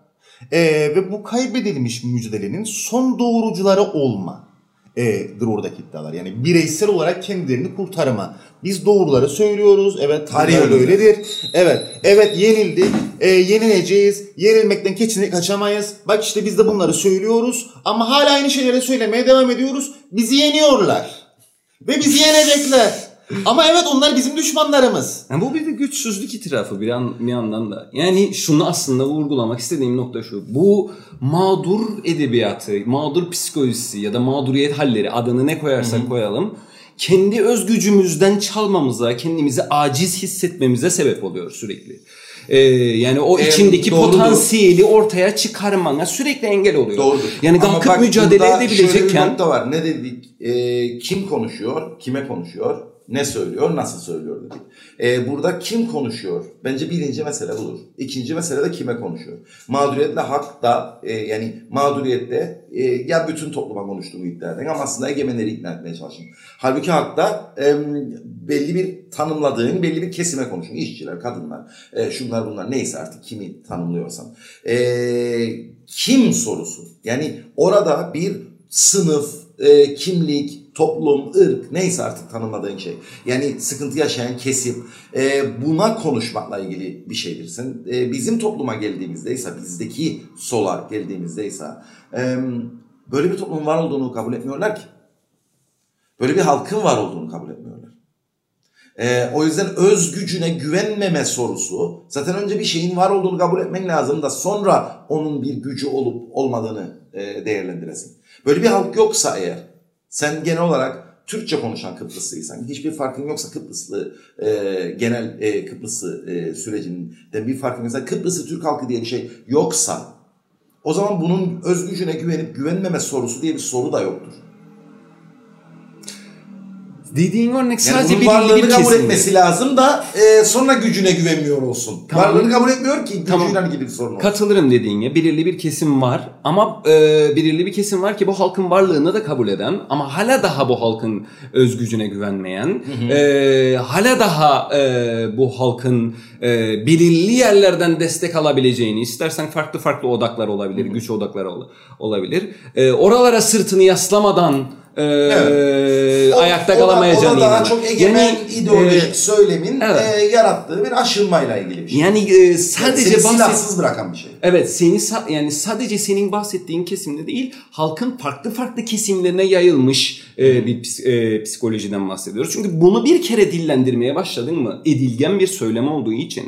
E, ve bu kaybedilmiş mücadelenin son doğrucuları olma e'dir oradaki iddialar. Yani bireysel olarak kendilerini kurtarma. Biz doğruları söylüyoruz. Evet Tarih öyledir. Evet. Evet yenildik. E, yenileceğiz. Yenilmekten keçine kaçamayız. Bak işte biz de bunları söylüyoruz. Ama hala aynı şeyleri söylemeye devam ediyoruz. Bizi yeniyorlar. Ve bizi yenecekler. Ama evet onlar bizim düşmanlarımız. Yani bu bir de güçsüzlük itirafı bir, an, bir yandan da. Yani şunu aslında vurgulamak istediğim nokta şu. Bu mağdur edebiyatı, mağdur psikolojisi ya da mağduriyet halleri adını ne koyarsak koyalım. Kendi öz gücümüzden çalmamıza, kendimizi aciz hissetmemize sebep oluyor sürekli. Ee, yani o içindeki doğrudur. potansiyeli ortaya çıkarmana sürekli engel oluyor. Doğrudur. Yani kalkıp mücadele burada Şöyle bir edebilecekken nokta var. Ne dedik? Ee, kim konuşuyor? Kime konuşuyor? Ne söylüyor, nasıl söylüyor dedik. Ee, burada kim konuşuyor? Bence birinci mesele budur. İkinci mesele de kime konuşuyor? Mağduriyetle hak da e, yani mağduriyette e, ya bütün topluma konuştuğumu iddia eden ama aslında egemenleri ikna etmeye çalışın. Halbuki hakta e, belli bir tanımladığın belli bir kesime konuşun. İşçiler, kadınlar, e, şunlar bunlar neyse artık kimi tanımlıyorsan. E, kim sorusu. Yani orada bir sınıf, e, kimlik, toplum, ırk neyse artık tanımladığın şey. Yani sıkıntı yaşayan kesim e, buna konuşmakla ilgili bir şeydir. Sen e, bizim topluma geldiğimizdeyse, bizdeki sola geldiğimizdeyse e, böyle bir toplumun var olduğunu kabul etmiyorlar ki. Böyle bir halkın var olduğunu kabul etmiyorlar. E, o yüzden öz gücüne güvenmeme sorusu zaten önce bir şeyin var olduğunu kabul etmen lazım da sonra onun bir gücü olup olmadığını e, değerlendiresin. Böyle bir halk yoksa eğer sen genel olarak Türkçe konuşan Kıbrıslıysan, hiçbir farkın yoksa Kıbrıslı e, genel e, Kıbrıslı e, sürecinde bir farkın yoksa Kıbrıslı Türk halkı diye bir şey yoksa o zaman bunun özgücüne güvenip güvenmeme sorusu diye bir soru da yoktur. Dediğin örnek Yani sadece bunun belirli varlığını bir kabul kesim. etmesi lazım da e, sonra gücüne güvenmiyor olsun. Tamam. Varlığını kabul etmiyor ki Tamam. gücüyle ilgili bir sorun olsun. Katılırım dediğine. Belirli bir kesim var ama e, belirli bir kesim var ki bu halkın varlığını da kabul eden ama hala daha bu halkın özgücüne güvenmeyen, e, hala daha e, bu halkın e, belirli yerlerden destek alabileceğini, istersen farklı farklı odaklar olabilir, güç odakları ol- olabilir. E, oralara sırtını yaslamadan e, O- ayakta kalamayacağını O da daha çok egemen Yani, ideolojik e, söylemin evet. e, yarattığı bir aşılmayla ilgili bir şey. yani e, sadece Seni bahset- bırakan bir şey. Evet seni yani sadece senin bahsettiğin kesimde değil halkın farklı farklı kesimlerine yayılmış e, bir e, psikolojiden bahsediyoruz. Çünkü bunu bir kere dillendirmeye başladın mı edilgen bir söylem olduğu için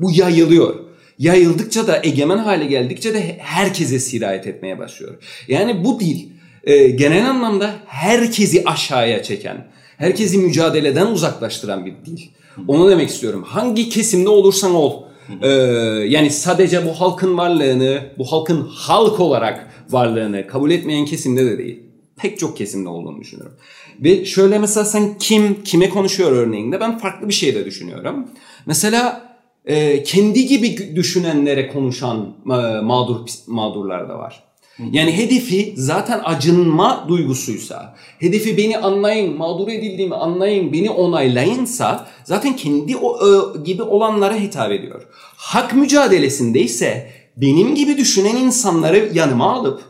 bu yayılıyor. Yayıldıkça da egemen hale geldikçe de herkese sirayet etmeye başlıyor. Yani bu dil e, genel anlamda herkesi aşağıya çeken, herkesi mücadeleden uzaklaştıran bir dil. Onu demek istiyorum. Hangi kesimde olursan ol. Ee, yani sadece bu halkın varlığını, bu halkın halk olarak varlığını kabul etmeyen kesimde de değil. Pek çok kesimde olduğunu düşünüyorum. Ve şöyle mesela sen kim, kime konuşuyor örneğinde ben farklı bir şey de düşünüyorum. Mesela e, kendi gibi düşünenlere konuşan e, mağdur mağdurlar da var. Yani hedefi zaten acınma duygusuysa, hedefi beni anlayın, mağdur edildiğimi anlayın, beni onaylayınsa zaten kendi o, e, gibi olanlara hitap ediyor. Hak mücadelesindeyse benim gibi düşünen insanları yanıma alıp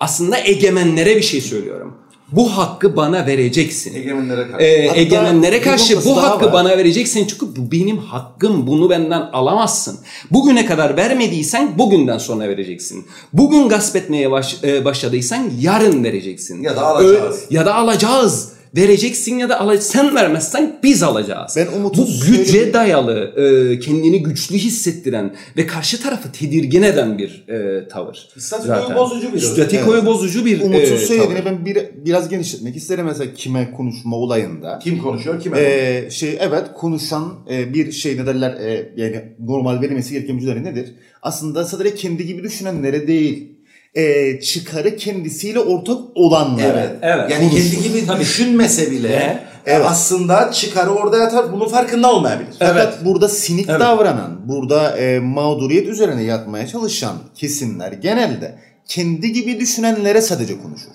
aslında egemenlere bir şey söylüyorum. Bu hakkı bana vereceksin. Egemenlere karşı. Ee, Hatta egemenlere karşı bu hakkı var. bana vereceksin çünkü bu benim hakkım bunu benden alamazsın. Bugüne kadar vermediysen bugünden sonra vereceksin. Bugün gasp etmeye baş- e, başladıysan yarın vereceksin. Ya da alacağız. Ö- ya da alacağız. Vereceksin ya da alacağız. Sen vermezsen biz alacağız. Ben Umut'un bu güce dayalı, e, kendini güçlü hissettiren ve karşı tarafı tedirgin eden bir e, tavır. Statükoyu zaten. bozucu bir Statükoyu Evet. bozucu bir Umut'un e, söylediğini tavır. ben bir, biraz genişletmek isterim mesela kime konuşma olayında. Kim konuşuyor kime? Ee, şey evet konuşan e, bir şey ne derler e, yani normal verilmesi gereken mücadele nedir? Aslında sadece kendi gibi düşünenlere değil e, çıkarı kendisiyle ortak olanlara. Evet. Evet. Yani kendi gibi Tabii. düşünmese bile Ne? e, aslında çıkarı orada yatar. Bunun farkında olmayabilir. Fakat burada sinik Evet. davranan, burada e, mağduriyet üzerine yatmaya çalışan kesimler genelde kendi gibi düşünenlere sadece konuşur.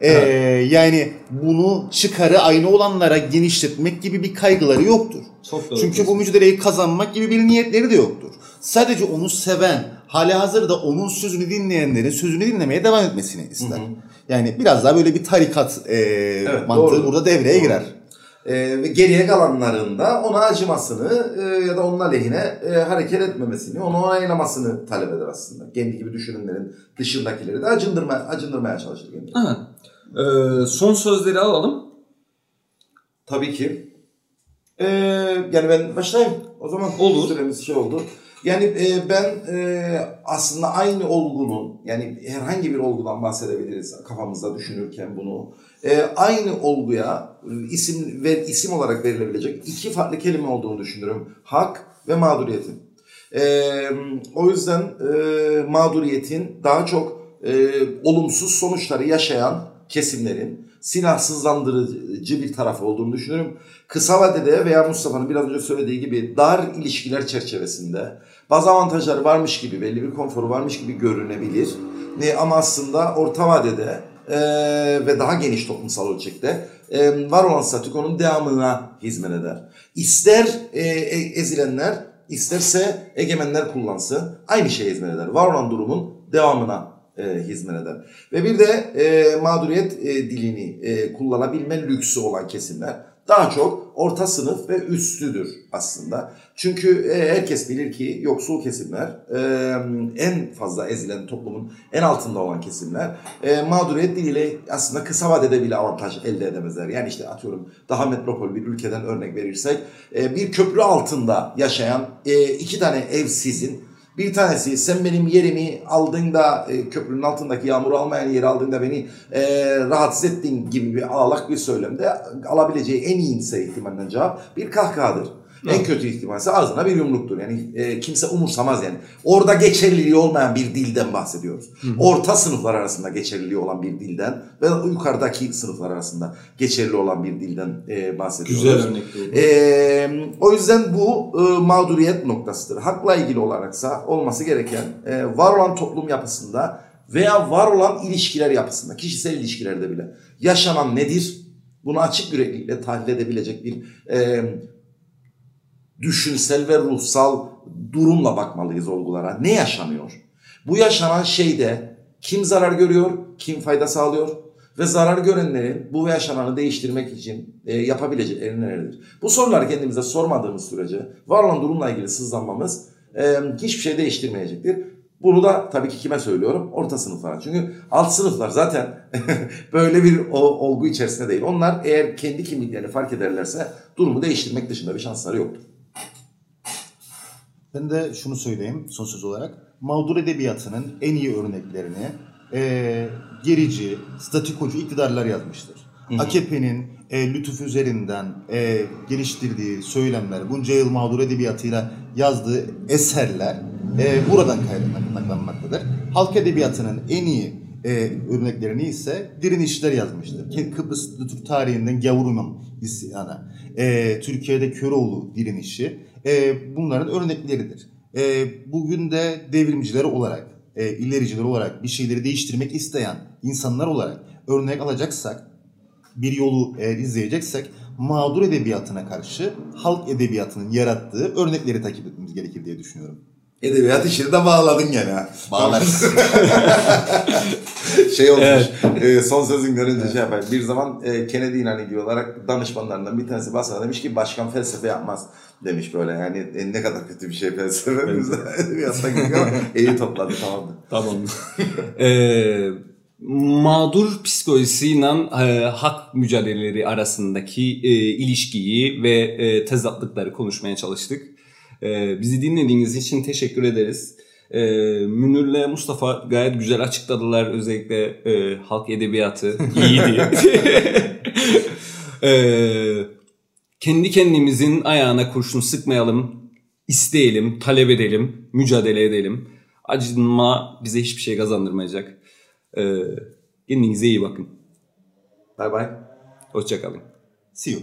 E, Yani bunu çıkarı aynı olanlara genişletmek gibi bir kaygıları yoktur. Çok doğru Çünkü bu mücadeleyi kazanmak gibi bir niyetleri de yoktur. Sadece onu seven, hali hazırda onun sözünü dinleyenlerin sözünü dinlemeye devam etmesini ister. Yani biraz daha böyle bir tarikat e, mantığı doğru. burada devreye Doğru. girer. E, ve geriye kalanlarında ona acımasını e, ya da onun aleyhine e, hareket etmemesini, onu onaylamasını talep eder aslında. Kendi gibi düşünenlerin dışındakileri de acındırma, acındırmaya çalışır. Evet. Ee, son sözleri alalım. Tabii ki. Ee, yani ben başlayayım o zaman. Olur. Süremiz şey oldu. Yani e, ben e, aslında aynı olgunun yani herhangi bir olgudan bahsedebiliriz kafamızda düşünürken bunu. E, aynı olguya e, isim ve isim olarak verilebilecek iki farklı kelime olduğunu düşünüyorum. Hak ve mağduriyetin. E, o yüzden e, mağduriyetin daha çok e, olumsuz sonuçları yaşayan kesimlerin silahsızlandırıcı bir tarafı olduğunu düşünüyorum. Kısa vadede veya Mustafa'nın biraz önce söylediği gibi dar ilişkiler çerçevesinde bazı avantajları varmış gibi, belli bir konforu varmış gibi görünebilir. Ne, ama aslında orta vadede e, ve daha geniş toplumsal ölçekte e, var olan statükonun devamına hizmet eder. İster e, e, ezilenler, isterse egemenler kullansın aynı şeye hizmet eder. Var olan durumun devamına e, hizmet eder. Ve bir de e, mağduriyet e, dilini e, kullanabilme lüksü olan kesimler daha çok orta sınıf ve üstüdür aslında. Çünkü e, herkes bilir ki yoksul kesimler e, en fazla ezilen toplumun en altında olan kesimler e, mağduriyet diliyle aslında kısa vadede bile avantaj elde edemezler. Yani işte atıyorum daha metropol bir ülkeden örnek verirsek e, bir köprü altında yaşayan e, iki tane evsizin bir tanesi sen benim yerimi aldığında e, köprünün altındaki yağmuru almayan yeri aldığında beni e, rahatsız ettin gibi bir ağlak bir söylemde alabileceği en iyi ihtimalle cevap bir kahkahadır. En kötü ihtimalse ağzına bir yumruktur. Yani e, kimse umursamaz yani. Orada geçerliliği olmayan bir dilden bahsediyoruz. Hı. Orta sınıflar arasında geçerliliği olan bir dilden ve yukarıdaki sınıflar arasında geçerli olan bir dilden e, bahsediyoruz. Güzel örnek. E, o yüzden bu e, mağduriyet noktasıdır. Hakla ilgili olaraksa olması gereken e, var olan toplum yapısında veya var olan ilişkiler yapısında, kişisel ilişkilerde bile yaşanan nedir? Bunu açık yüreklilikle tahlil edebilecek bir e, düşünsel ve ruhsal durumla bakmalıyız olgulara. Ne yaşanıyor? Bu yaşanan şeyde kim zarar görüyor, kim fayda sağlıyor ve zarar görenlerin bu yaşananı değiştirmek için e, yapabilecekleri nelerdir? Bu soruları kendimize sormadığımız sürece var olan durumla ilgili sızlanmamız e, hiçbir şey değiştirmeyecektir. Bunu da tabii ki kime söylüyorum? Orta sınıflara. Çünkü alt sınıflar zaten böyle bir olgu içerisinde değil. Onlar eğer kendi kimliklerini fark ederlerse durumu değiştirmek dışında bir şansları yoktur. Ben de şunu söyleyeyim son söz olarak. Mağdur edebiyatının en iyi örneklerini e, gerici, statikocu iktidarlar yazmıştır. AKP'nin e, lütuf üzerinden e, geliştirdiği söylemler, bunca yıl mağdur edebiyatıyla yazdığı eserler e, buradan kaynaklanmaktadır. Halk edebiyatının en iyi e, örneklerini ise direnişler yazmıştır. Kıbrıs lütuf tarihinden Gavurum'un isyanı, e, Türkiye'de Köroğlu direnişi, e, bunların örnekleridir. E, bugün de devrimciler olarak, e, ilericiler olarak bir şeyleri değiştirmek isteyen insanlar olarak örnek alacaksak, bir yolu eğer izleyeceksek mağdur edebiyatına karşı halk edebiyatının yarattığı örnekleri takip etmemiz gerekir diye düşünüyorum. Edebiyat işini de bağladın gene. Bağlarız. şey olmuş. Evet. E, son sözün görünce evet. şey yapar. Bir zaman e, Kennedy ile ilgili olarak danışmanlarından bir tanesi basına demiş ki başkan felsefe yapmaz demiş böyle. Yani e, ne kadar kötü bir şey felsefe. Girdik ama iyi topladı tamamdır. Tamam. ee, mağdur psikolojisiyle e, hak mücadeleleri arasındaki e, ilişkiyi ve e, tezatlıkları konuşmaya çalıştık. E, bizi dinlediğiniz için teşekkür ederiz. E, Münir'le Mustafa gayet güzel açıkladılar özellikle e, halk edebiyatı iyi diye. e, kendi kendimizin ayağına kurşun sıkmayalım, isteyelim, talep edelim, mücadele edelim. Acınma bize hiçbir şey kazandırmayacak. Ee, kendinize iyi bakın. Bye bye. Hoşçakalın. See you.